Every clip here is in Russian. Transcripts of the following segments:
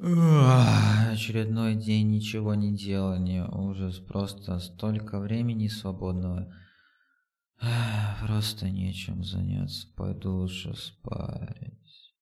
Очередной день ничего не делания, ужас, просто столько времени свободного. Просто нечем заняться, пойду лучше спать.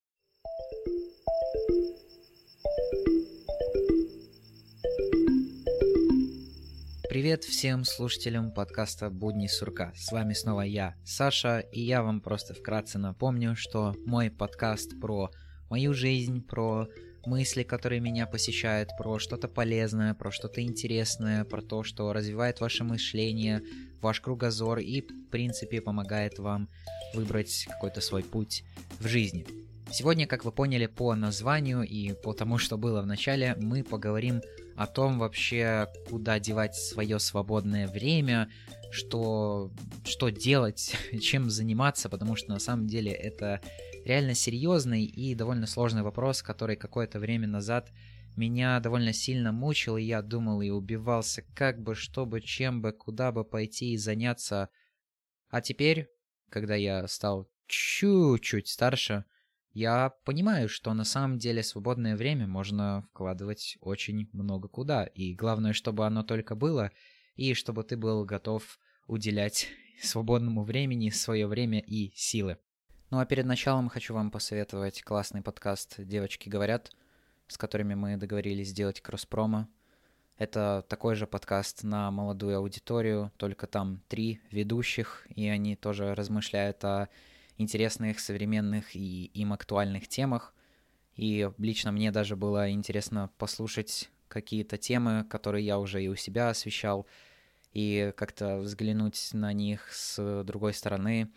Привет всем слушателям подкаста «Будни сурка». С вами снова я, Саша, и я вам просто вкратце напомню, что мой подкаст про мою жизнь, про мысли, которые меня посещают, про что-то полезное, про что-то интересное, про то, что развивает ваше мышление, ваш кругозор и, в принципе, помогает вам выбрать какой-то свой путь в жизни. Сегодня, как вы поняли по названию и по тому, что было в начале, мы поговорим о том вообще, куда девать свое свободное время, что, что делать, чем заниматься, потому что на самом деле это реально серьезный и довольно сложный вопрос, который какое-то время назад меня довольно сильно мучил, и я думал и убивался, как бы, чтобы, чем бы, куда бы пойти и заняться. А теперь, когда я стал чуть-чуть старше, я понимаю, что на самом деле свободное время можно вкладывать очень много куда, и главное, чтобы оно только было, и чтобы ты был готов уделять свободному времени свое время и силы. Ну а перед началом хочу вам посоветовать классный подкаст «Девочки говорят», с которыми мы договорились сделать кросс-промо. Это такой же подкаст на молодую аудиторию, только там три ведущих, и они тоже размышляют о интересных, современных и им актуальных темах. И лично мне даже было интересно послушать какие-то темы, которые я уже и у себя освещал, и как-то взглянуть на них с другой стороны,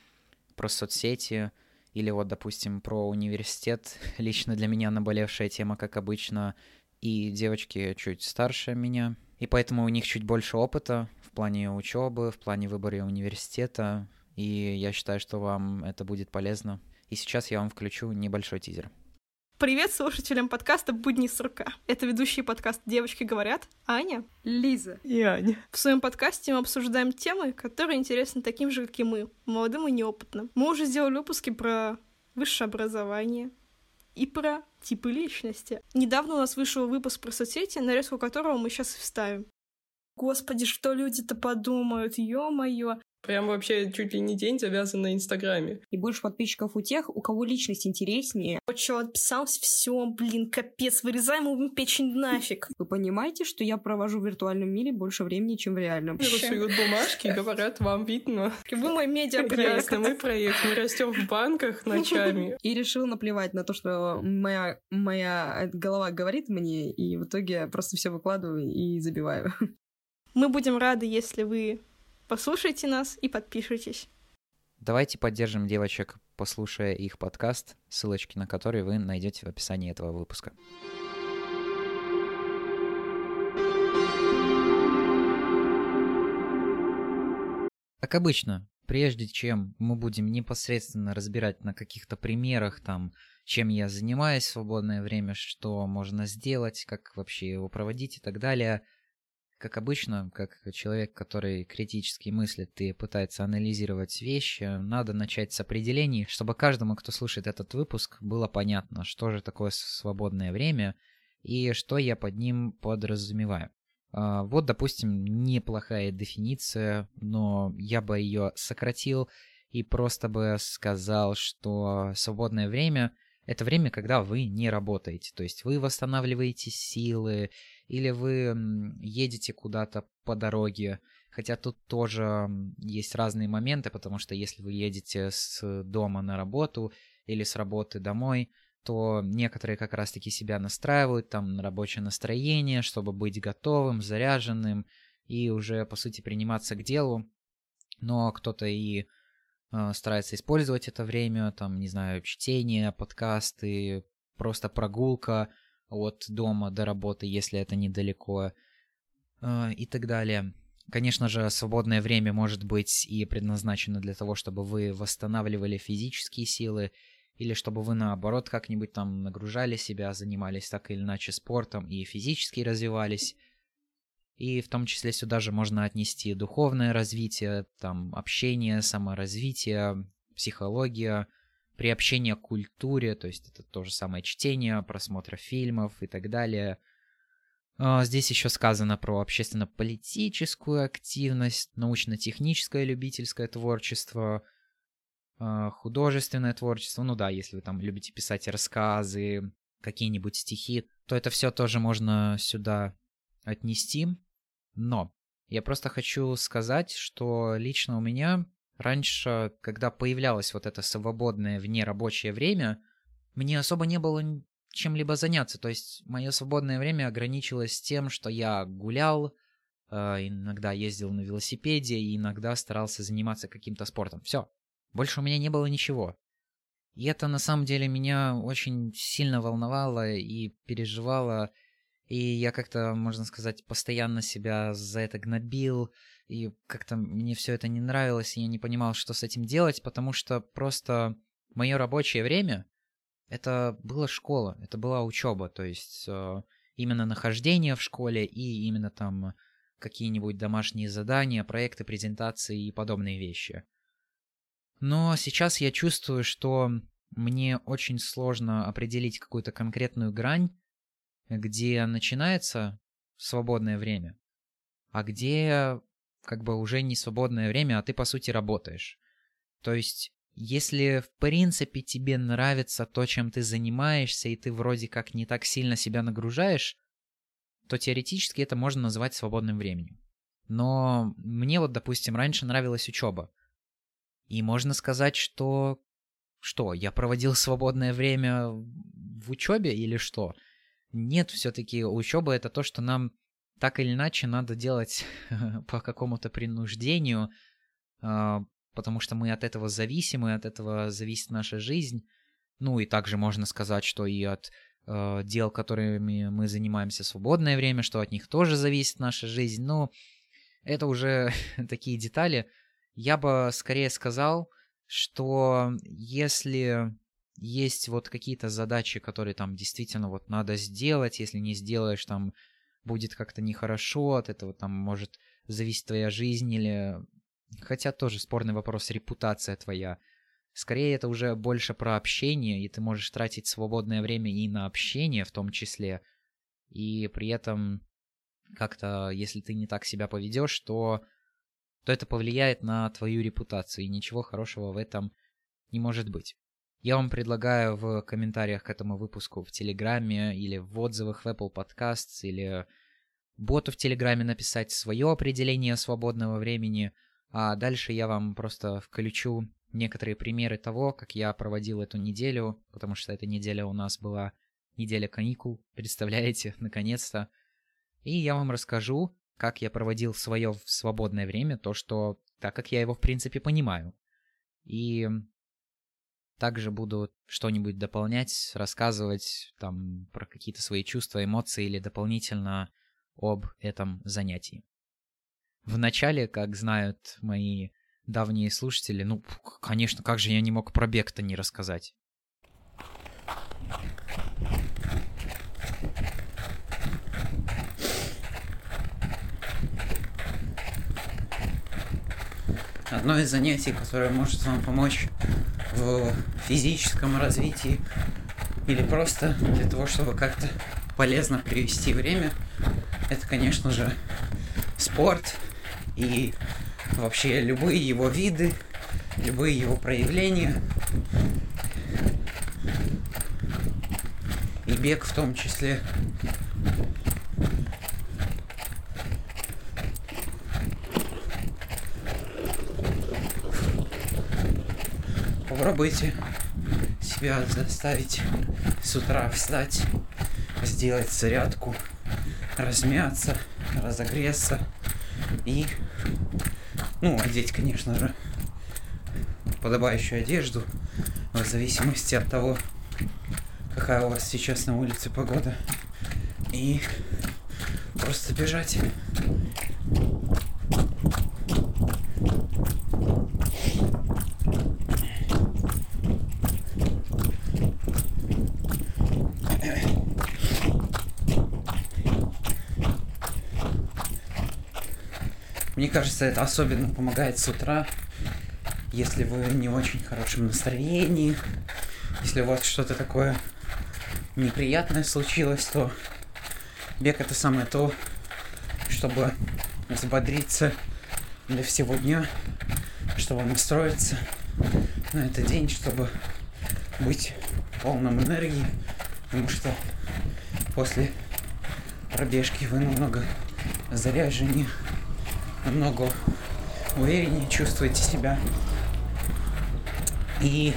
про соцсети, или вот, допустим, про университет. Лично для меня наболевшая тема, как обычно, и девочки чуть старше меня, и поэтому у них чуть больше опыта в плане учебы, в плане выбора университета, и я считаю, что вам это будет полезно. И сейчас я вам включу небольшой тизер. Привет слушателям подкаста «Будни сурка». Это ведущие подкаст «Девочки говорят» Аня, Лиза и Аня. В своем подкасте мы обсуждаем темы, которые интересны таким же, как и мы, молодым и неопытным. Мы уже сделали выпуски про высшее образование и про типы личности. Недавно у нас вышел выпуск про соцсети, нарезку которого мы сейчас вставим. Господи, что люди-то подумают, ё-моё. Прям вообще чуть ли не день завязан на Инстаграме. И больше подписчиков у тех, у кого личность интереснее. Вот что, отписался, все, блин, капец, вырезаем ему печень нафиг. Вы понимаете, что я провожу в виртуальном мире больше времени, чем в реальном? Мне суют бумажки и говорят, вам видно. Вы мой медиапроект. Ясно, мы проект, мы растем в банках ночами. И решил наплевать на то, что моя, моя голова говорит мне, и в итоге просто все выкладываю и забиваю. Мы будем рады, если вы Послушайте нас и подпишитесь. Давайте поддержим девочек, послушая их подкаст, ссылочки на который вы найдете в описании этого выпуска. Как обычно, прежде чем мы будем непосредственно разбирать на каких-то примерах, там, чем я занимаюсь в свободное время, что можно сделать, как вообще его проводить и так далее – как обычно, как человек, который критически мыслит и пытается анализировать вещи, надо начать с определений, чтобы каждому, кто слушает этот выпуск, было понятно, что же такое свободное время и что я под ним подразумеваю. А, вот, допустим, неплохая дефиниция, но я бы ее сократил и просто бы сказал, что свободное время — это время, когда вы не работаете. То есть вы восстанавливаете силы, или вы едете куда-то по дороге, хотя тут тоже есть разные моменты, потому что если вы едете с дома на работу или с работы домой, то некоторые как раз-таки себя настраивают там на рабочее настроение, чтобы быть готовым, заряженным и уже, по сути, приниматься к делу. Но кто-то и старается использовать это время, там, не знаю, чтение, подкасты, просто прогулка, от дома до работы, если это недалеко, э, и так далее. Конечно же, свободное время может быть и предназначено для того, чтобы вы восстанавливали физические силы, или чтобы вы наоборот как-нибудь там нагружали себя, занимались так или иначе спортом и физически развивались. И в том числе сюда же можно отнести духовное развитие, там общение, саморазвитие, психология, приобщение к культуре, то есть это то же самое чтение, просмотр фильмов и так далее. А, здесь еще сказано про общественно-политическую активность, научно-техническое любительское творчество, а, художественное творчество. Ну да, если вы там любите писать рассказы, какие-нибудь стихи, то это все тоже можно сюда отнести. Но я просто хочу сказать, что лично у меня раньше, когда появлялось вот это свободное вне рабочее время, мне особо не было чем-либо заняться. То есть мое свободное время ограничилось тем, что я гулял, э, иногда ездил на велосипеде и иногда старался заниматься каким-то спортом. Все. Больше у меня не было ничего. И это на самом деле меня очень сильно волновало и переживало. И я как-то, можно сказать, постоянно себя за это гнобил. И как-то мне все это не нравилось, и я не понимал, что с этим делать, потому что просто мое рабочее время это была школа, это была учеба, то есть э, именно нахождение в школе и именно там какие-нибудь домашние задания, проекты, презентации и подобные вещи. Но сейчас я чувствую, что мне очень сложно определить какую-то конкретную грань, где начинается свободное время, а где как бы уже не свободное время, а ты по сути работаешь. То есть, если в принципе тебе нравится то, чем ты занимаешься, и ты вроде как не так сильно себя нагружаешь, то теоретически это можно назвать свободным временем. Но мне вот, допустим, раньше нравилась учеба. И можно сказать, что... Что, я проводил свободное время в учебе или что? Нет, все-таки учеба это то, что нам так или иначе надо делать по какому-то принуждению, а, потому что мы от этого зависимы, от этого зависит наша жизнь. Ну и также можно сказать, что и от э, дел, которыми мы занимаемся в свободное время, что от них тоже зависит наша жизнь. Но это уже такие детали. Я бы скорее сказал, что если есть вот какие-то задачи, которые там действительно вот надо сделать, если не сделаешь, там будет как-то нехорошо, от этого там может зависеть твоя жизнь или... Хотя тоже спорный вопрос, репутация твоя. Скорее это уже больше про общение, и ты можешь тратить свободное время и на общение в том числе, и при этом как-то, если ты не так себя поведешь, то то это повлияет на твою репутацию, и ничего хорошего в этом не может быть. Я вам предлагаю в комментариях к этому выпуску в Телеграме или в отзывах в Apple Podcasts или боту в Телеграме написать свое определение свободного времени, а дальше я вам просто включу некоторые примеры того, как я проводил эту неделю, потому что эта неделя у нас была неделя каникул, представляете, наконец-то. И я вам расскажу, как я проводил свое свободное время, то, что так как я его, в принципе, понимаю. И также буду что-нибудь дополнять, рассказывать там про какие-то свои чувства, эмоции или дополнительно об этом занятии. В начале, как знают мои давние слушатели, ну, конечно, как же я не мог про бег-то не рассказать. Одно из занятий, которое может вам помочь в физическом развитии или просто для того, чтобы как-то полезно привести время, это, конечно же, спорт и вообще любые его виды, любые его проявления. И бег в том числе. Попробуйте себя заставить с утра встать, сделать зарядку, размяться, разогреться и, ну, одеть, конечно же, подобающую одежду в зависимости от того, какая у вас сейчас на улице погода. И просто бежать. Кажется, это особенно помогает с утра. если вы не очень хорошем настроении, если у вас что-то такое неприятное случилось, то бег это самое то, чтобы взбодриться для всего дня, чтобы настроиться на этот день, чтобы быть полным энергии, потому что после пробежки вы намного заряженнее, намного увереннее чувствуете себя. И,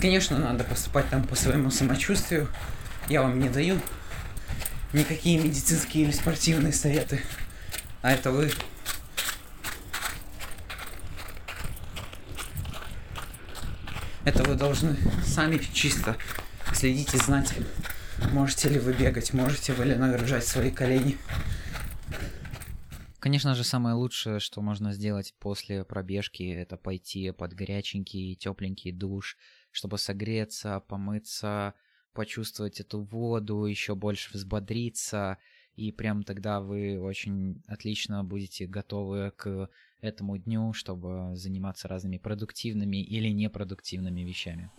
конечно, надо поступать там по своему самочувствию. Я вам не даю никакие медицинские или спортивные советы. А это вы Это вы должны сами чисто следить и знать, можете ли вы бегать, можете вы ли нагружать свои колени. Конечно же, самое лучшее, что можно сделать после пробежки, это пойти под горяченький, тепленький душ, чтобы согреться, помыться, почувствовать эту воду, еще больше взбодриться, и прям тогда вы очень отлично будете готовы к этому дню, чтобы заниматься разными продуктивными или непродуктивными вещами.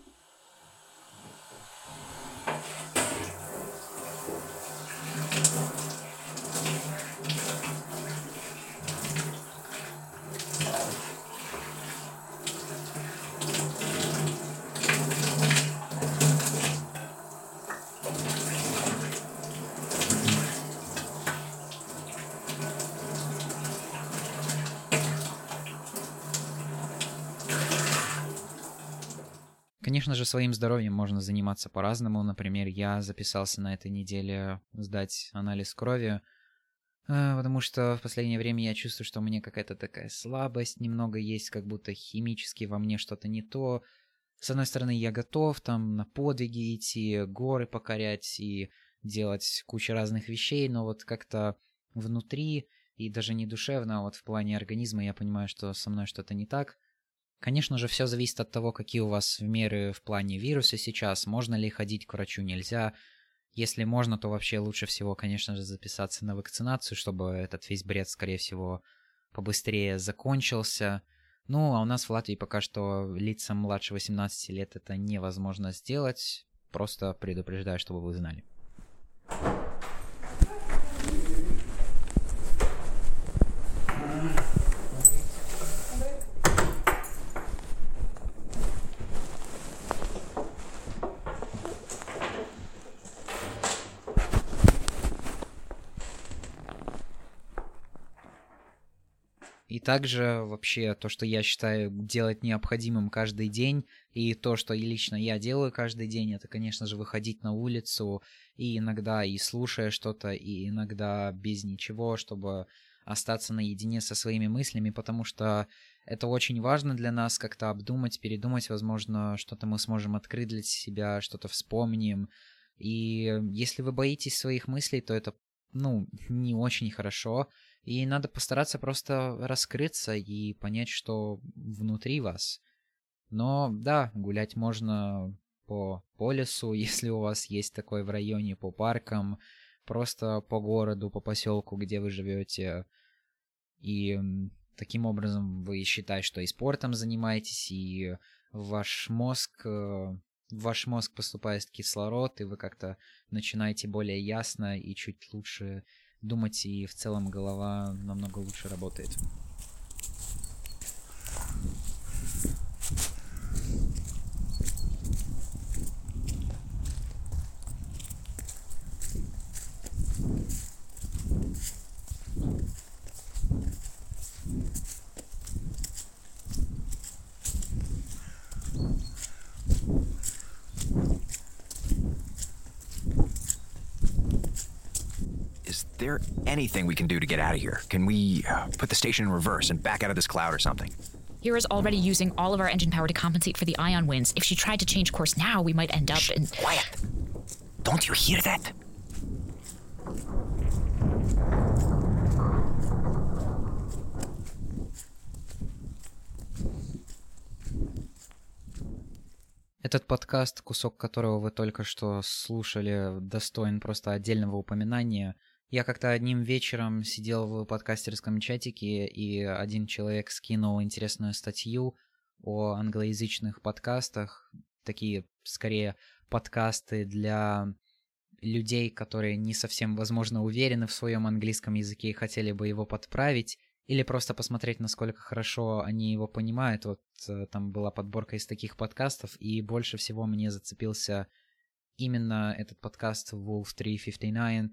Конечно же, своим здоровьем можно заниматься по-разному. Например, я записался на этой неделе сдать анализ крови, э, потому что в последнее время я чувствую, что у меня какая-то такая слабость немного есть, как будто химически во мне что-то не то. С одной стороны, я готов там на подвиги идти, горы покорять и делать кучу разных вещей, но вот как-то внутри и даже не душевно, а вот в плане организма я понимаю, что со мной что-то не так – Конечно же, все зависит от того, какие у вас меры в плане вируса сейчас, можно ли ходить к врачу, нельзя. Если можно, то вообще лучше всего, конечно же, записаться на вакцинацию, чтобы этот весь бред, скорее всего, побыстрее закончился. Ну, а у нас в Латвии пока что лицам младше 18 лет это невозможно сделать. Просто предупреждаю, чтобы вы знали. Также вообще то, что я считаю делать необходимым каждый день, и то, что лично я делаю каждый день, это, конечно же, выходить на улицу и иногда и слушая что-то, и иногда без ничего, чтобы остаться наедине со своими мыслями, потому что это очень важно для нас как-то обдумать, передумать, возможно, что-то мы сможем открыть для себя, что-то вспомним. И если вы боитесь своих мыслей, то это, ну, не очень хорошо, и надо постараться просто раскрыться и понять, что внутри вас. Но да, гулять можно по, по лесу, если у вас есть такой в районе, по паркам, просто по городу, по поселку, где вы живете. И таким образом вы считаете, что и спортом занимаетесь, и ваш мозг, э, в ваш мозг поступает кислород, и вы как-то начинаете более ясно и чуть лучше думать, и в целом голова намного лучше работает. anything we can do to get out of here? Can we uh, put the station in reverse and back out of this cloud or something? Hira's already using all of our engine power to compensate for the ion winds. If she tried to change course now, we might end up Shh, in. Quiet! Don't you hear that? Этот подкаст, кусок которого вы только что слушали, достоин просто отдельного упоминания – Я как-то одним вечером сидел в подкастерском чатике, и один человек скинул интересную статью о англоязычных подкастах, такие скорее подкасты для людей, которые не совсем, возможно, уверены в своем английском языке и хотели бы его подправить, или просто посмотреть, насколько хорошо они его понимают. Вот э, там была подборка из таких подкастов, и больше всего мне зацепился именно этот подкаст Wolf 359.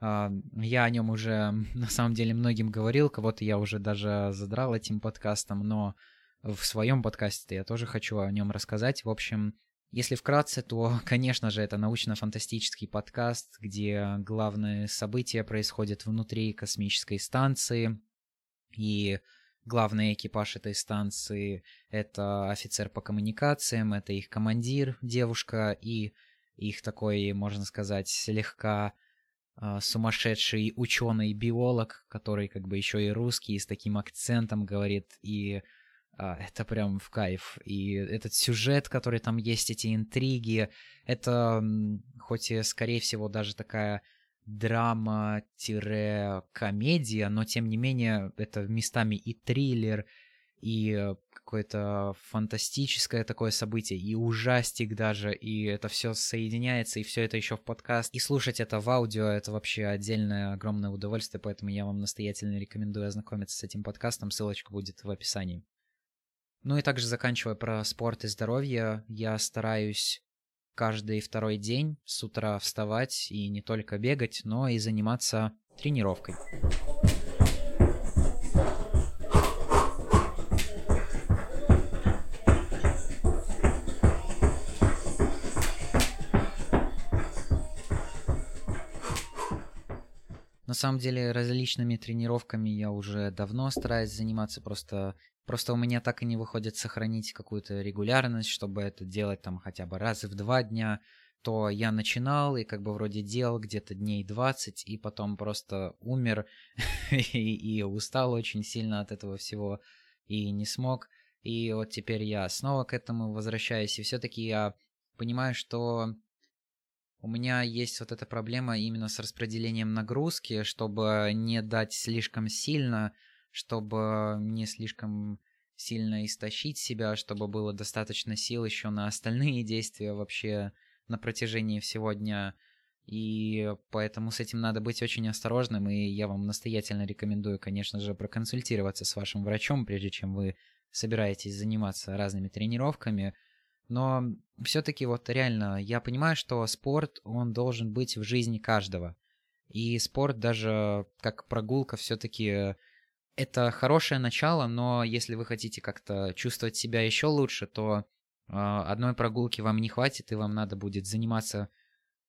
А, я о нем уже на самом деле многим говорил, кого-то я уже даже задрал этим подкастом, но в своем подкасте я тоже хочу о нем рассказать. В общем, если вкратце, то, конечно же, это научно-фантастический подкаст, где главные события происходят внутри космической станции, и главный экипаж этой станции — это офицер по коммуникациям, это их командир, девушка, и их такой, можно сказать, слегка сумасшедший ученый-биолог, который как бы еще и русский, с таким акцентом говорит, и а, это прям в кайф. И этот сюжет, который там есть, эти интриги, это хоть и, скорее всего, даже такая драма-комедия, но тем не менее это местами и триллер, и какое-то фантастическое такое событие, и ужастик даже, и это все соединяется, и все это еще в подкаст. И слушать это в аудио, это вообще отдельное огромное удовольствие, поэтому я вам настоятельно рекомендую ознакомиться с этим подкастом, ссылочка будет в описании. Ну и также заканчивая про спорт и здоровье, я стараюсь каждый второй день с утра вставать и не только бегать, но и заниматься тренировкой. Самом деле различными тренировками я уже давно стараюсь заниматься, просто Просто у меня так и не выходит сохранить какую-то регулярность, чтобы это делать там хотя бы раз в два дня. То я начинал и как бы вроде делал где-то дней 20, и потом просто умер и, и устал очень сильно от этого всего и не смог. И вот теперь я снова к этому возвращаюсь, и все-таки я понимаю, что у меня есть вот эта проблема именно с распределением нагрузки, чтобы не дать слишком сильно чтобы не слишком сильно истощить себя, чтобы было достаточно сил еще на остальные действия вообще на протяжении всего дня. И поэтому с этим надо быть очень осторожным, и я вам настоятельно рекомендую, конечно же, проконсультироваться с вашим врачом, прежде чем вы собираетесь заниматься разными тренировками. Но все-таки вот реально, я понимаю, что спорт, он должен быть в жизни каждого. И спорт даже как прогулка все-таки это хорошее начало, но если вы хотите как-то чувствовать себя еще лучше, то э, одной прогулки вам не хватит, и вам надо будет заниматься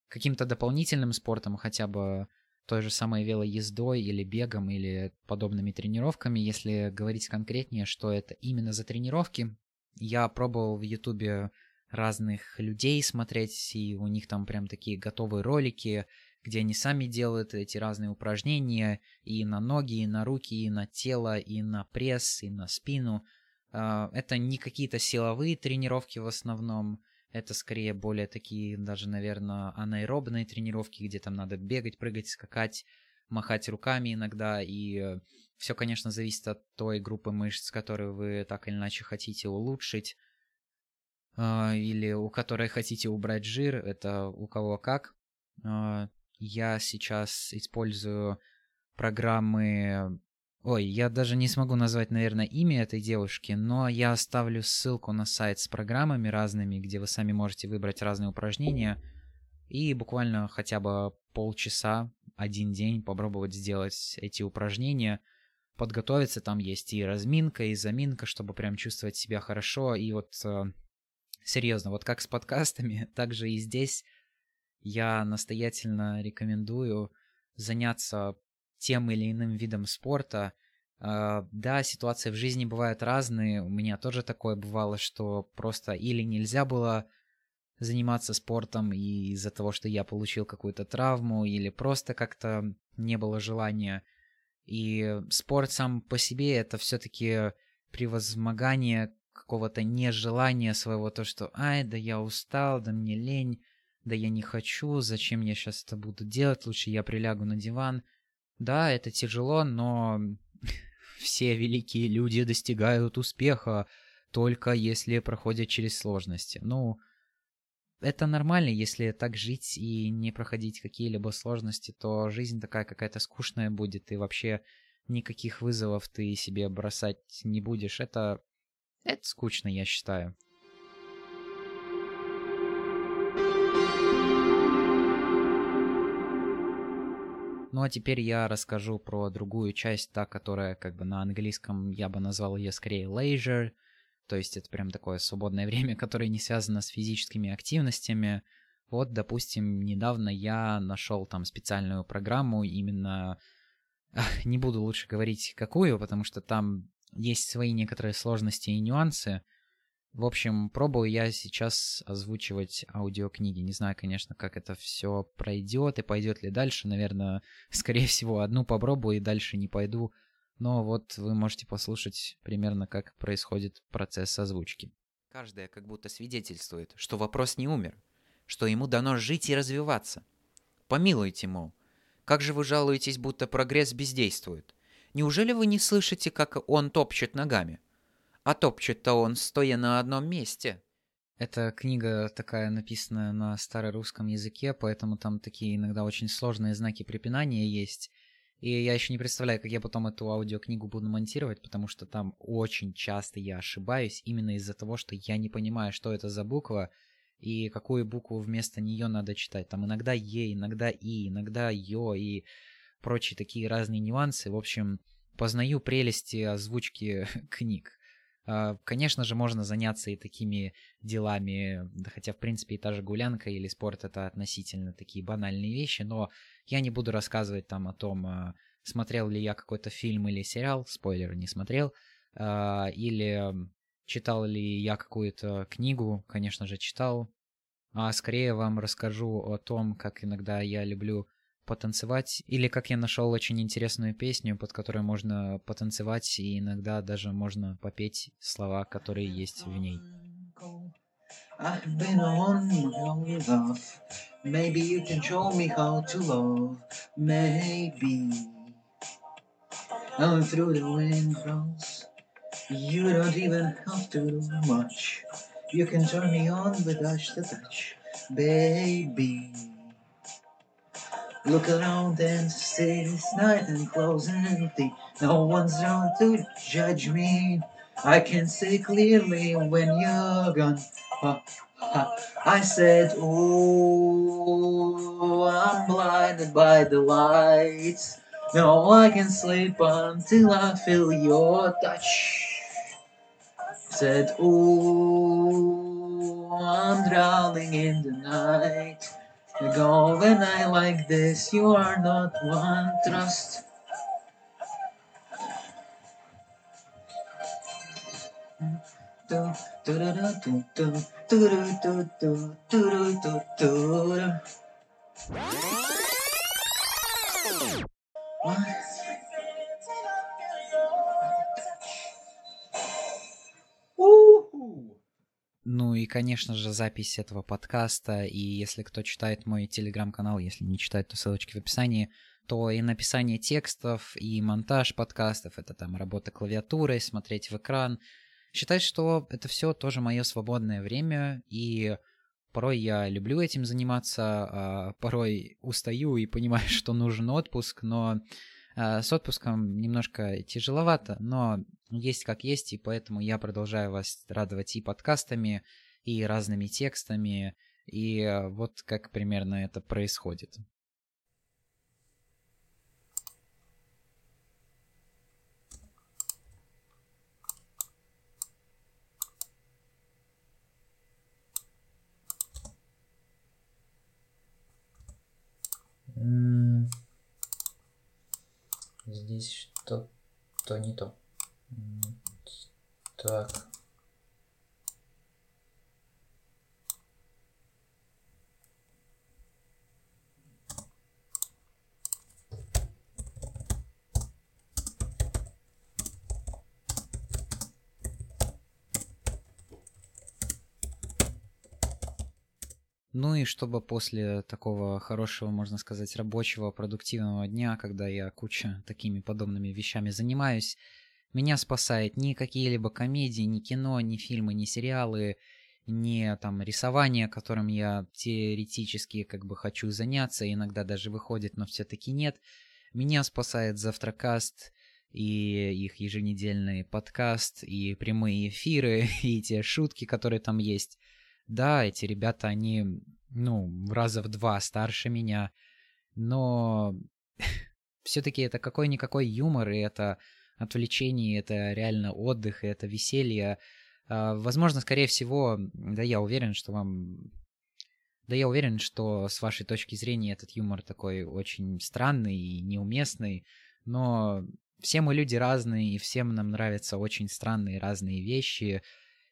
каким-то дополнительным спортом, хотя бы той же самой велоездой или бегом или подобными тренировками. Если говорить конкретнее, что это именно за тренировки, я пробовал в Ютубе разных людей смотреть, и у них там прям такие готовые ролики, где они сами делают эти разные упражнения и на ноги, и на руки, и на тело, и на пресс, и на спину. А, это не какие-то силовые тренировки в основном, это скорее более такие, даже, наверное, анаэробные тренировки, где там надо бегать, прыгать, скакать, махать руками иногда, и все, конечно, зависит от той группы мышц, которую вы так или иначе хотите улучшить, а, или у которой хотите убрать жир, это у кого как. А, я сейчас использую программы... Ой, я даже не смогу назвать, наверное, имя этой девушки, но я оставлю ссылку на сайт с программами разными, где вы сами можете выбрать разные упражнения и буквально хотя бы полчаса, один день попробовать сделать эти упражнения, подготовиться. Там есть и разминка, и заминка, чтобы прям чувствовать себя хорошо. И вот э, серьезно, вот как с подкастами, так же и здесь я настоятельно рекомендую заняться тем или иным видом спорта. Uh, да, ситуации в жизни бывают разные. У меня тоже такое бывало, что просто или нельзя было заниматься спортом из-за того, что я получил какую-то травму, или просто как-то не было желания. И спорт сам по себе это все-таки превозмогание какого-то нежелания своего, то, что «Ай, да я устал, да мне лень», да я не хочу, зачем я сейчас это буду делать, лучше я прилягу на диван. Да, это тяжело, но все великие люди достигают успеха. только если проходят через сложности. Ну, это нормально, если так жить и не проходить какие-либо сложности, то жизнь такая какая-то скучная будет, и вообще никаких вызовов ты себе бросать не будешь. Это, это скучно, я считаю. Ну а теперь я расскажу про другую часть, та, которая как бы на английском я бы назвал ее скорее leisure, то есть это прям такое свободное время, которое не связано с физическими активностями. Вот, допустим, недавно я нашел там специальную программу именно... Не буду лучше говорить какую, потому что там есть свои некоторые сложности и нюансы. В общем, пробую я сейчас озвучивать аудиокниги. Не знаю, конечно, как это все пройдет и пойдет ли дальше. Наверное, скорее всего, одну попробую и дальше не пойду. Но вот вы можете послушать примерно, как происходит процесс озвучки. Каждая как будто свидетельствует, что вопрос не умер, что ему дано жить и развиваться. Помилуйте, мол, как же вы жалуетесь, будто прогресс бездействует? Неужели вы не слышите, как он топчет ногами? А топчет-то он, стоя на одном месте. Эта книга такая написанная на старорусском языке, поэтому там такие иногда очень сложные знаки препинания есть. И я еще не представляю, как я потом эту аудиокнигу буду монтировать, потому что там очень часто я ошибаюсь именно из-за того, что я не понимаю, что это за буква и какую букву вместо нее надо читать. Там иногда Е, иногда И, иногда Ё и прочие такие разные нюансы. В общем, познаю прелести озвучки книг. А, конечно же, можно заняться и такими делами, хотя, в принципе, и та же гулянка или спорт — это относительно такие банальные вещи, но я не буду рассказывать там о том, а, смотрел ли я какой-то фильм или сериал, спойлер, не смотрел, а, или читал ли я какую-то книгу, конечно же, читал, а скорее вам расскажу о том, как иногда я люблю потанцевать, или как я нашел очень интересную песню, под которой можно потанцевать, и иногда даже можно попеть слова, которые есть в ней. You can turn me on with touch to touch. Baby. Look around and see it's night and close and empty. No one's around to judge me. I can see clearly when you're gone. Ha, ha. I said, Ooh, I'm blinded by the lights. No, I can sleep until I feel your touch. Said, Ooh, I'm drowning in the night. Go when I like this, you are not one trust. Ну и, конечно же, запись этого подкаста, и если кто читает мой телеграм-канал, если не читает, то ссылочки в описании, то и написание текстов, и монтаж подкастов, это там работа клавиатурой, смотреть в экран. Считать, что это все тоже мое свободное время, и порой я люблю этим заниматься, а порой устаю и понимаю, что нужен отпуск, но с отпуском немножко тяжеловато, но есть как есть, и поэтому я продолжаю вас радовать и подкастами, и разными текстами, и э, вот как примерно это происходит. Здесь что-то не то. Так. Ну и чтобы после такого хорошего, можно сказать, рабочего, продуктивного дня, когда я куча такими подобными вещами занимаюсь, Меня спасает ни какие-либо комедии, ни кино, ни фильмы, ни сериалы, не там рисование, которым я теоретически как бы хочу заняться, иногда даже выходит, но все-таки нет. Меня спасает Завтракаст и их еженедельный подкаст, и прямые эфиры, и те шутки, которые там есть. Да, эти ребята, они, ну, раза в два старше меня, но все-таки это какой-никакой юмор, и это отвлечение, это реально отдых, и это веселье, а, возможно, скорее всего, да я уверен, что вам... Да я уверен, что с вашей точки зрения этот юмор такой очень странный и неуместный, но все мы люди разные, и всем нам нравятся очень странные разные вещи.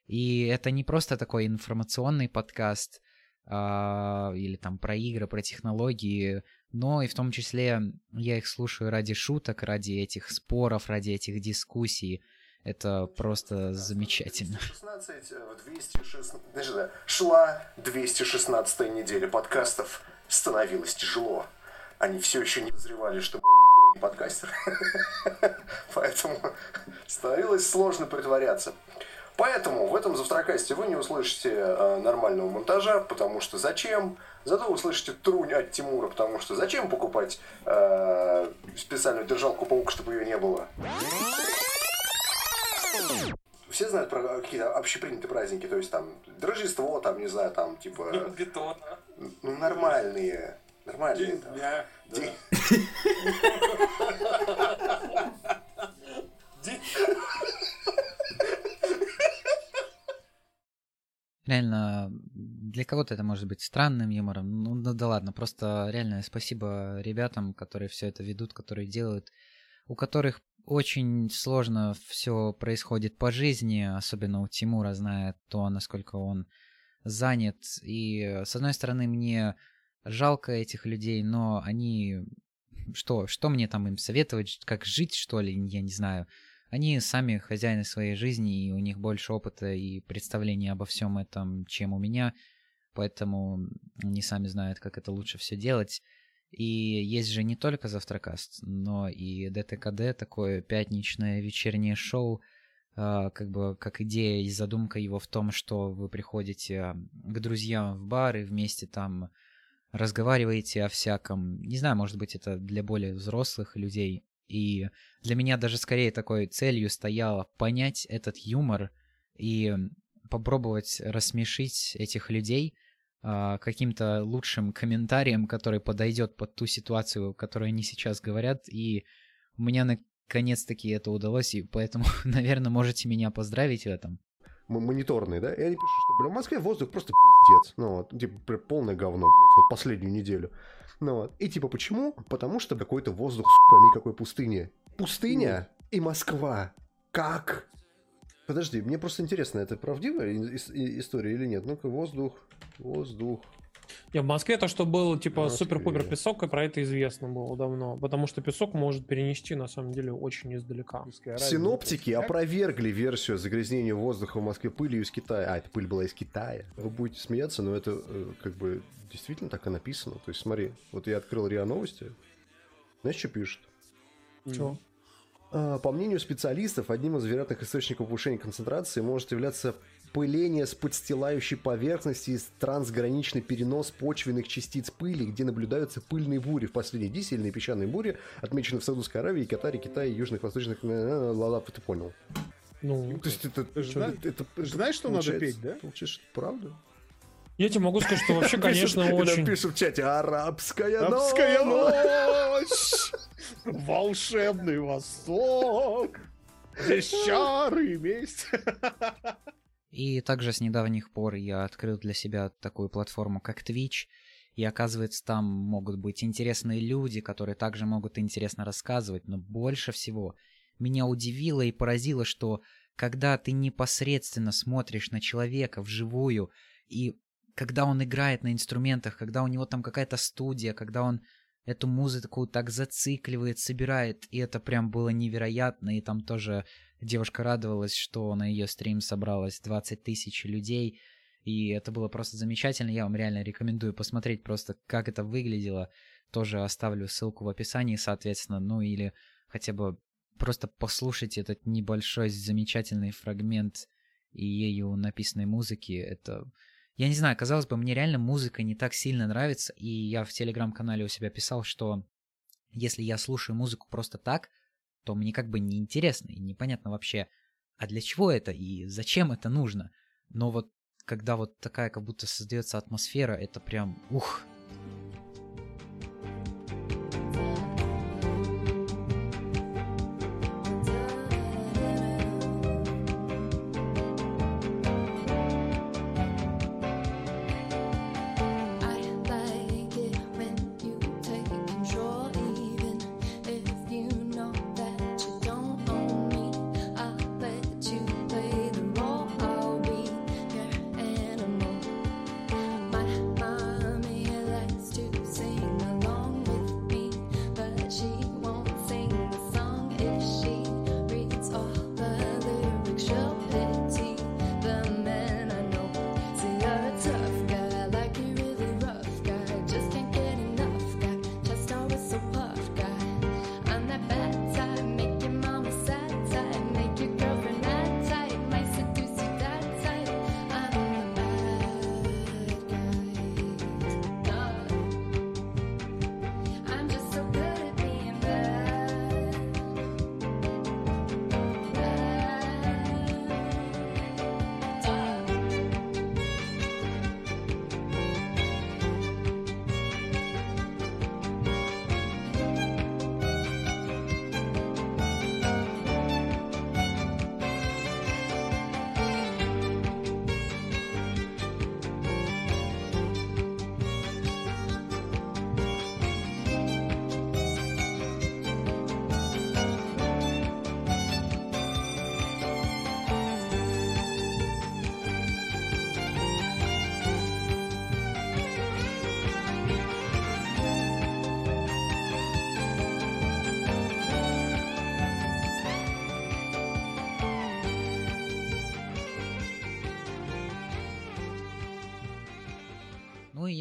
И это не просто такой информационный подкаст а, или там про игры, про технологии, но и в том числе я их слушаю ради шуток, ради этих споров, ради этих дискуссий. Это просто замечательно. 16, 216, значит, шла 216 неделя подкастов. Становилось тяжело. Они все еще не подозревали, что мы не подкастер. Поэтому становилось сложно притворяться. Поэтому в этом завтракасте вы не услышите э, нормального монтажа, потому что зачем? Зато вы услышите трунь от Тимура, потому что зачем покупать э, специальную держалку паука, чтобы ее не было? Все знают про какие-то общепринятые праздники, то есть там Рождество, там, не знаю, там, типа... Бетон. Ну, нормальные. Нормальные. День дня. День... Реально, для кого-то это может быть странным юмором. Ну, ну да ладно, просто реально спасибо ребятам, которые все это ведут, которые делают, у которых очень сложно все происходит по жизни, особенно у Тимура, зная то, насколько он занят. И, с одной стороны, мне жалко этих людей, но они... Что, что мне там им советовать, как жить, что ли, я не знаю. Они сами хозяины своей жизни, и у них больше опыта и представления обо всем этом, чем у меня, поэтому они сами знают, как это лучше все делать. И есть же не только Завтракаст, но и ДТКД, такое пятничное вечернее шоу, Uh, как бы как идея и задумка его в том, что вы приходите к друзьям в бар и вместе там разговариваете о всяком. Не знаю, может быть, это для более взрослых людей. И для меня даже скорее такой целью стояло понять этот юмор и попробовать рассмешить этих людей – а, каким-то лучшим комментарием, который подойдет под ту ситуацию, которую они сейчас говорят. И у меня наконец-таки это удалось, и поэтому, наверное, можете меня поздравить в этом. Мониторные, да? И они пишут, что, бля, в Москве воздух просто пиздец. Ну вот, типа, полное говно, блядь, вот последнюю неделю. Ну вот. И типа почему? Потому что какой-то воздух, пойми, какой пустыни. Пустыня и Москва. Как? Подожди, мне просто интересно, это правдивая история или нет? Ну-ка, воздух, воздух. Не, в Москве то, что был типа супер-пупер песок, и про это известно было давно. Потому что песок может перенести, на самом деле, очень издалека. Синоптики опровергли версию загрязнения воздуха в Москве пылью из Китая. А, это пыль была из Китая. Вы будете смеяться, но это э, как бы действительно так и написано. То есть смотри, вот я открыл РИА Новости. Знаешь, что пишут? Что? А, по мнению специалистов, одним из вероятных источников повышения концентрации может являться пыление с подстилающей поверхности и трансграничный перенос почвенных частиц пыли, где наблюдаются пыльные бури. В последние дни сильные песчаные бури отмечены в Саудовской Аравии, Катаре, Китае, Южных, Восточных... Лала, ты понял. Ну, то есть это... Зна... это, это знаешь, что надо петь, да? Получается, правда? Я тебе могу сказать, что вообще, конечно, очень... Пишут в чате «Арабская, Арабская ночь! Волшебный Восток! И месть!» И также с недавних пор я открыл для себя такую платформу, как Twitch, и оказывается, там могут быть интересные люди, которые также могут интересно рассказывать, но больше всего меня удивило и поразило, что когда ты непосредственно смотришь на человека вживую и когда он играет на инструментах, когда у него там какая-то студия, когда он эту музыку так зацикливает, собирает, и это прям было невероятно, и там тоже девушка радовалась, что на ее стрим собралось 20 тысяч людей, и это было просто замечательно, я вам реально рекомендую посмотреть просто, как это выглядело, тоже оставлю ссылку в описании, соответственно, ну или хотя бы просто послушать этот небольшой замечательный фрагмент и ею написанной музыки, это... Я не знаю, казалось бы, мне реально музыка не так сильно нравится, и я в телеграм-канале у себя писал, что если я слушаю музыку просто так, то мне как бы неинтересно и непонятно вообще, а для чего это и зачем это нужно. Но вот когда вот такая как будто создается атмосфера, это прям ух,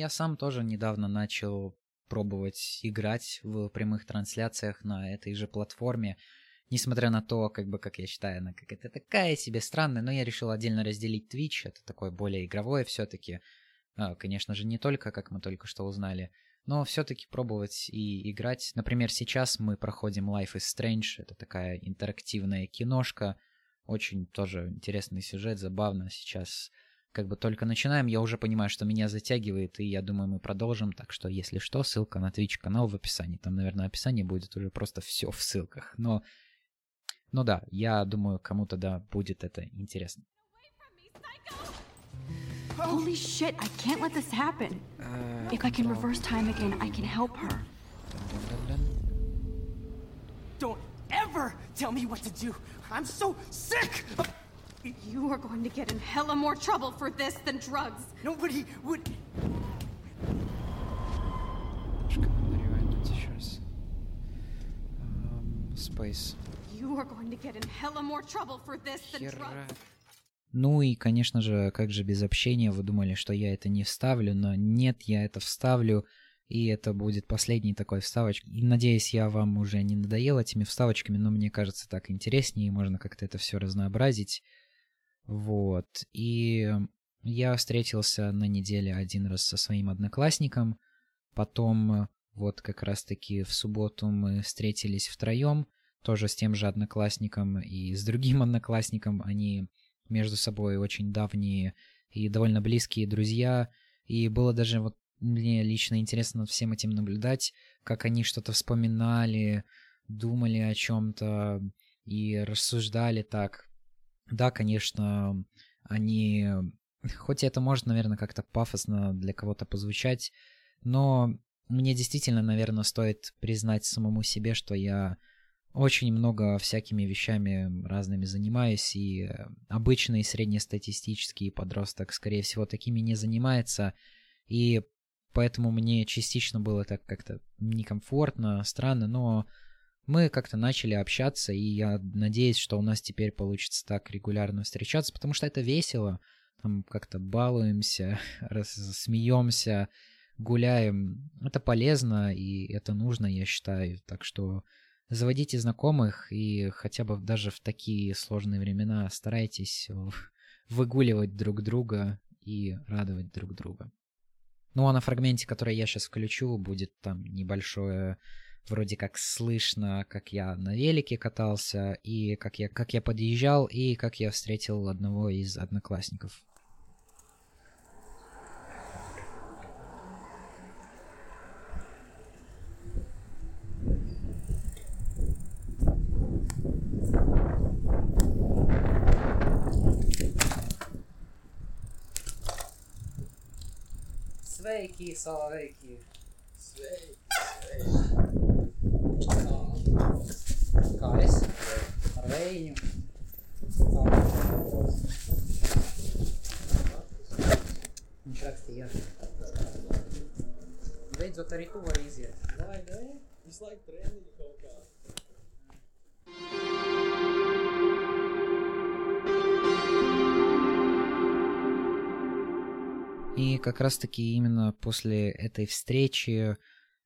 я сам тоже недавно начал пробовать играть в прямых трансляциях на этой же платформе. Несмотря на то, как бы, как я считаю, она какая-то такая себе странная, но я решил отдельно разделить Twitch, это такое более игровое все-таки. А, конечно же, не только, как мы только что узнали, но все-таки пробовать и играть. Например, сейчас мы проходим Life is Strange, это такая интерактивная киношка, очень тоже интересный сюжет, забавно. Сейчас как бы только начинаем, я уже понимаю, что меня затягивает, и я думаю, мы продолжим. Так что, если что, ссылка на Twitch канал в описании. Там, наверное, описание будет уже просто все в ссылках. Но, ну да, я думаю, кому-то да будет это интересно. Holy shit, I can't let this happen. If I can reverse time again, I can help her. Don't ever tell me what to do. I'm so sick of... You are going to get in hella more trouble for this than drugs. Nobody would... Space. You are going to get in hella more trouble for this than drugs. Ну и, конечно же, как же без общения, вы думали, что я это не вставлю, но нет, я это вставлю, и это будет последний такой вставочка. И надеюсь, я вам уже не надоел этими вставочками, но мне кажется так интереснее, и можно как-то это все разнообразить. Вот. И я встретился на неделе один раз со своим одноклассником. Потом вот как раз-таки в субботу мы встретились втроем, тоже с тем же одноклассником и с другим одноклассником. Они между собой очень давние и довольно близкие друзья. И было даже вот мне лично интересно всем этим наблюдать, как они что-то вспоминали, думали о чем-то и рассуждали так. Да, конечно, они... Хоть это может, наверное, как-то пафосно для кого-то позвучать, но мне действительно, наверное, стоит признать самому себе, что я очень много всякими вещами разными занимаюсь, и обычный среднестатистический подросток, скорее всего, такими не занимается, и поэтому мне частично было так как-то некомфортно, странно, но мы как-то начали общаться, и я надеюсь, что у нас теперь получится так регулярно встречаться, потому что это весело, там как-то балуемся, смеемся, гуляем. Это полезно, и это нужно, я считаю. Так что заводите знакомых и хотя бы даже в такие сложные времена старайтесь выгуливать друг друга и радовать друг друга. Ну а на фрагменте, который я сейчас включу, будет там небольшое вроде как слышно, как я на велике катался, и как я, как я подъезжал, и как я встретил одного из одноклассников. Sveiki, Salaveiki! Sveiki, sveiki! Rakstīja. Beidzot arī tu vari iziet. Vai ne? Visu laiku treniņu kaut kā. И как раз-таки именно после этой встречи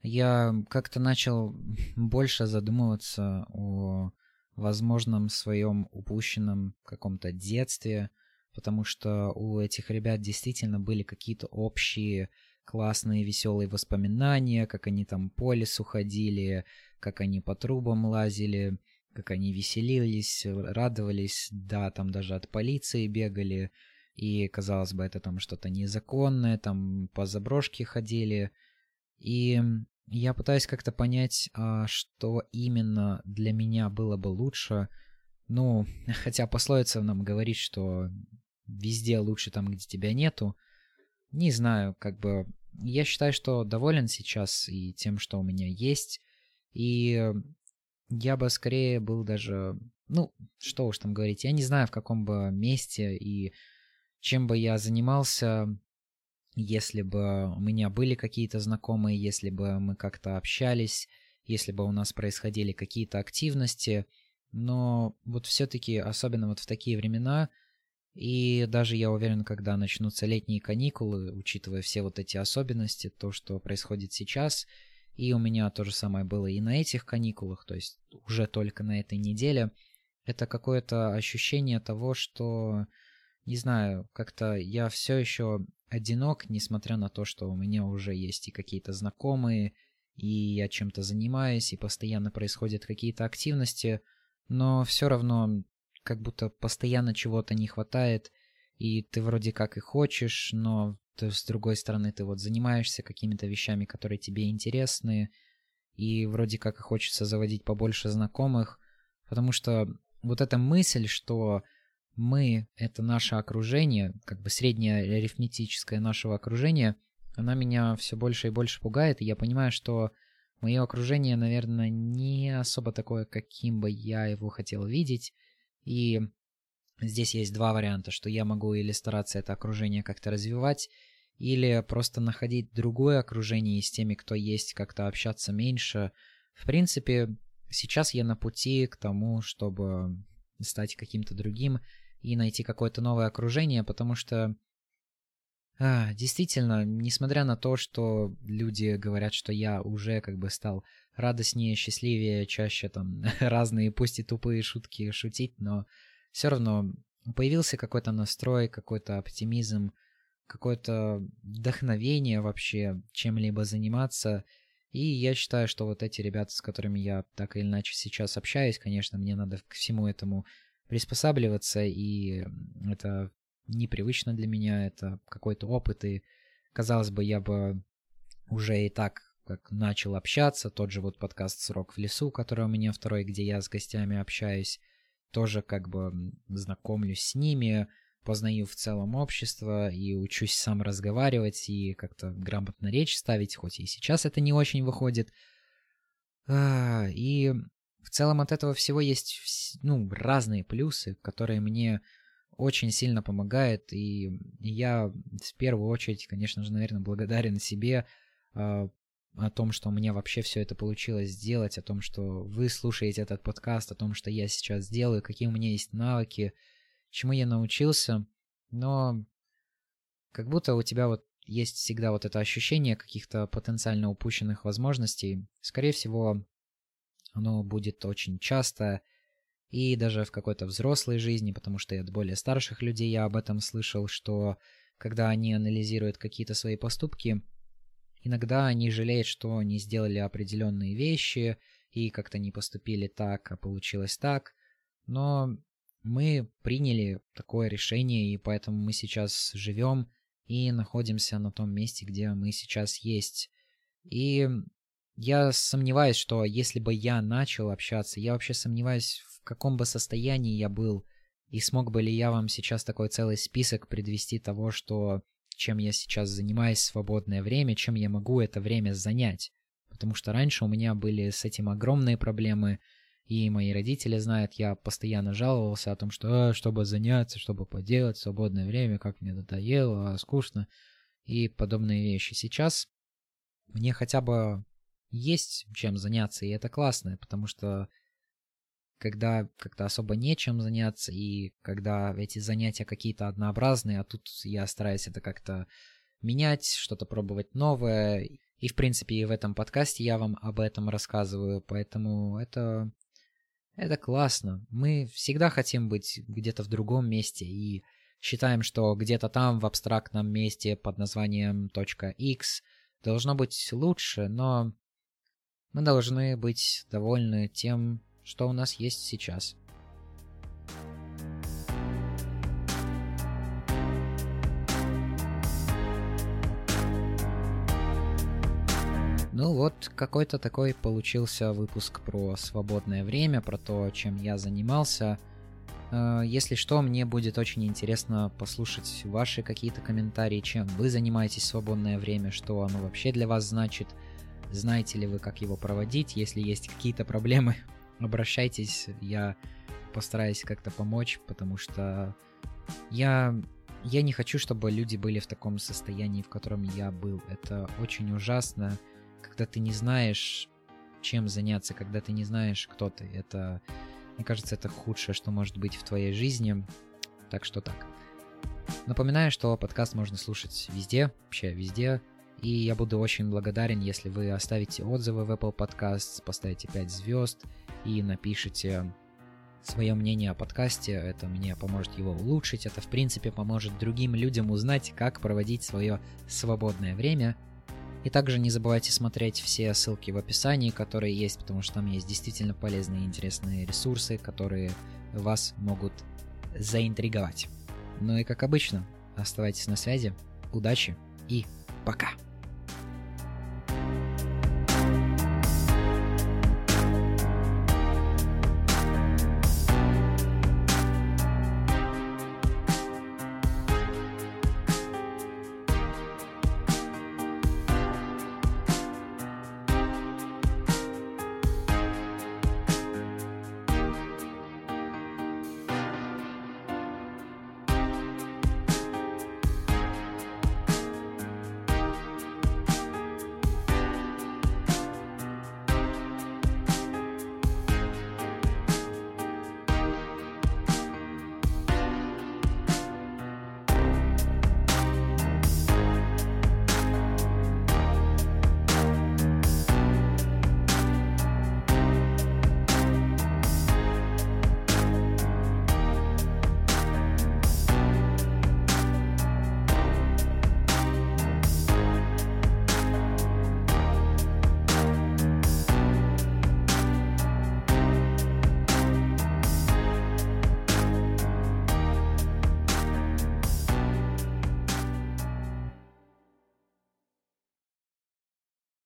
я как-то начал больше задумываться о возможном своем упущенном каком-то детстве, потому что у этих ребят действительно были какие-то общие классные веселые воспоминания, как они там по лесу ходили, как они по трубам лазили, как они веселились, радовались, да, там даже от полиции бегали, и, казалось бы, это там что-то незаконное, там по заброшке ходили. И я пытаюсь как-то понять, а что именно для меня было бы лучше. Ну, хотя пословица нам говорит, что везде лучше там, где тебя нету. Не знаю, как бы... Я считаю, что доволен сейчас и тем, что у меня есть. И я бы скорее был даже... Ну, что уж там говорить. Я не знаю, в каком бы месте и чем бы я занимался, если бы у меня были какие-то знакомые, если бы мы как-то общались, если бы у нас происходили какие-то активности. Но вот все-таки, особенно вот в такие времена, и даже я уверен, когда начнутся летние каникулы, учитывая все вот эти особенности, то, что происходит сейчас, и у меня то же самое было и на этих каникулах, то есть уже только на этой неделе, это какое-то ощущение того, что не знаю, как-то я все еще одинок, несмотря на то, что у меня уже есть и какие-то знакомые, и я чем-то занимаюсь, и постоянно происходят какие-то активности, но все равно как будто постоянно чего-то не хватает, и ты вроде как и хочешь, но ты, с другой стороны ты вот занимаешься какими-то вещами, которые тебе интересны, и вроде как и хочется заводить побольше знакомых, потому что вот эта мысль, что мы — это наше окружение, как бы среднее арифметическое нашего окружения, она меня все больше и больше пугает, и я понимаю, что мое окружение, наверное, не особо такое, каким бы я его хотел видеть, и здесь есть два варианта, что я могу или стараться это окружение как-то развивать, или просто находить другое окружение и с теми, кто есть, как-то общаться меньше. В принципе, сейчас я на пути к тому, чтобы стать каким-то другим и найти какое-то новое окружение, потому что а, действительно, несмотря на то, что люди говорят, что я уже как бы стал радостнее, счастливее, чаще там разные, пусть и тупые шутки шутить, но все равно появился какой-то настрой, какой-то оптимизм, какое-то вдохновение вообще чем-либо заниматься. И я считаю, что вот эти ребята, с которыми я так или иначе сейчас общаюсь, конечно, мне надо к всему этому приспосабливаться, и это непривычно для меня, это какой-то опыт, и, казалось бы, я бы уже и так как начал общаться, тот же вот подкаст «Срок в лесу», который у меня второй, где я с гостями общаюсь, тоже как бы знакомлюсь с ними, познаю в целом общество и учусь сам разговаривать и как-то грамотно речь ставить, хоть и сейчас это не очень выходит. А, и в целом от этого всего есть ну, разные плюсы, которые мне очень сильно помогают, и я в первую очередь, конечно же, наверное, благодарен себе э, о том, что меня вообще все это получилось сделать, о том, что вы слушаете этот подкаст, о том, что я сейчас делаю, какие у меня есть навыки, чему я научился, но как будто у тебя вот есть всегда вот это ощущение каких-то потенциально упущенных возможностей. Скорее всего, оно будет очень часто, и даже в какой-то взрослой жизни, потому что от более старших людей я об этом слышал, что когда они анализируют какие-то свои поступки, иногда они жалеют, что не сделали определенные вещи и как-то не поступили так, а получилось так. Но мы приняли такое решение, и поэтому мы сейчас живем и находимся на том месте, где мы сейчас есть. И я сомневаюсь, что если бы я начал общаться, я вообще сомневаюсь, в каком бы состоянии я был, и смог бы ли я вам сейчас такой целый список предвести того, что чем я сейчас занимаюсь в свободное время, чем я могу это время занять. Потому что раньше у меня были с этим огромные проблемы, и мои родители знают, я постоянно жаловался о том, что а, чтобы заняться, чтобы поделать свободное время, как мне надоело, а, скучно и подобные вещи. Сейчас мне хотя бы есть чем заняться, и это классно, потому что когда как-то особо нечем заняться, и когда эти занятия какие-то однообразные, а тут я стараюсь это как-то менять, что-то пробовать новое. И, в принципе, и в этом подкасте я вам об этом рассказываю, поэтому это это классно. Мы всегда хотим быть где-то в другом месте и считаем, что где-то там в абстрактном месте под названием .x должно быть лучше, но мы должны быть довольны тем, что у нас есть сейчас. Ну вот, какой-то такой получился выпуск про свободное время, про то, чем я занимался. Э, если что, мне будет очень интересно послушать ваши какие-то комментарии, чем вы занимаетесь в свободное время, что оно вообще для вас значит, знаете ли вы, как его проводить, если есть какие-то проблемы, обращайтесь, я постараюсь как-то помочь, потому что я я не хочу, чтобы люди были в таком состоянии, в котором я был. Это очень ужасно когда ты не знаешь, чем заняться, когда ты не знаешь, кто ты. Это, мне кажется, это худшее, что может быть в твоей жизни. Так что так. Напоминаю, что подкаст можно слушать везде, вообще везде. И я буду очень благодарен, если вы оставите отзывы в Apple Podcasts, поставите 5 звезд и напишите свое мнение о подкасте. Это мне поможет его улучшить. Это, в принципе, поможет другим людям узнать, как проводить свое свободное время – и также не забывайте смотреть все ссылки в описании, которые есть, потому что там есть действительно полезные и интересные ресурсы, которые вас могут заинтриговать. Ну и как обычно, оставайтесь на связи, удачи и пока!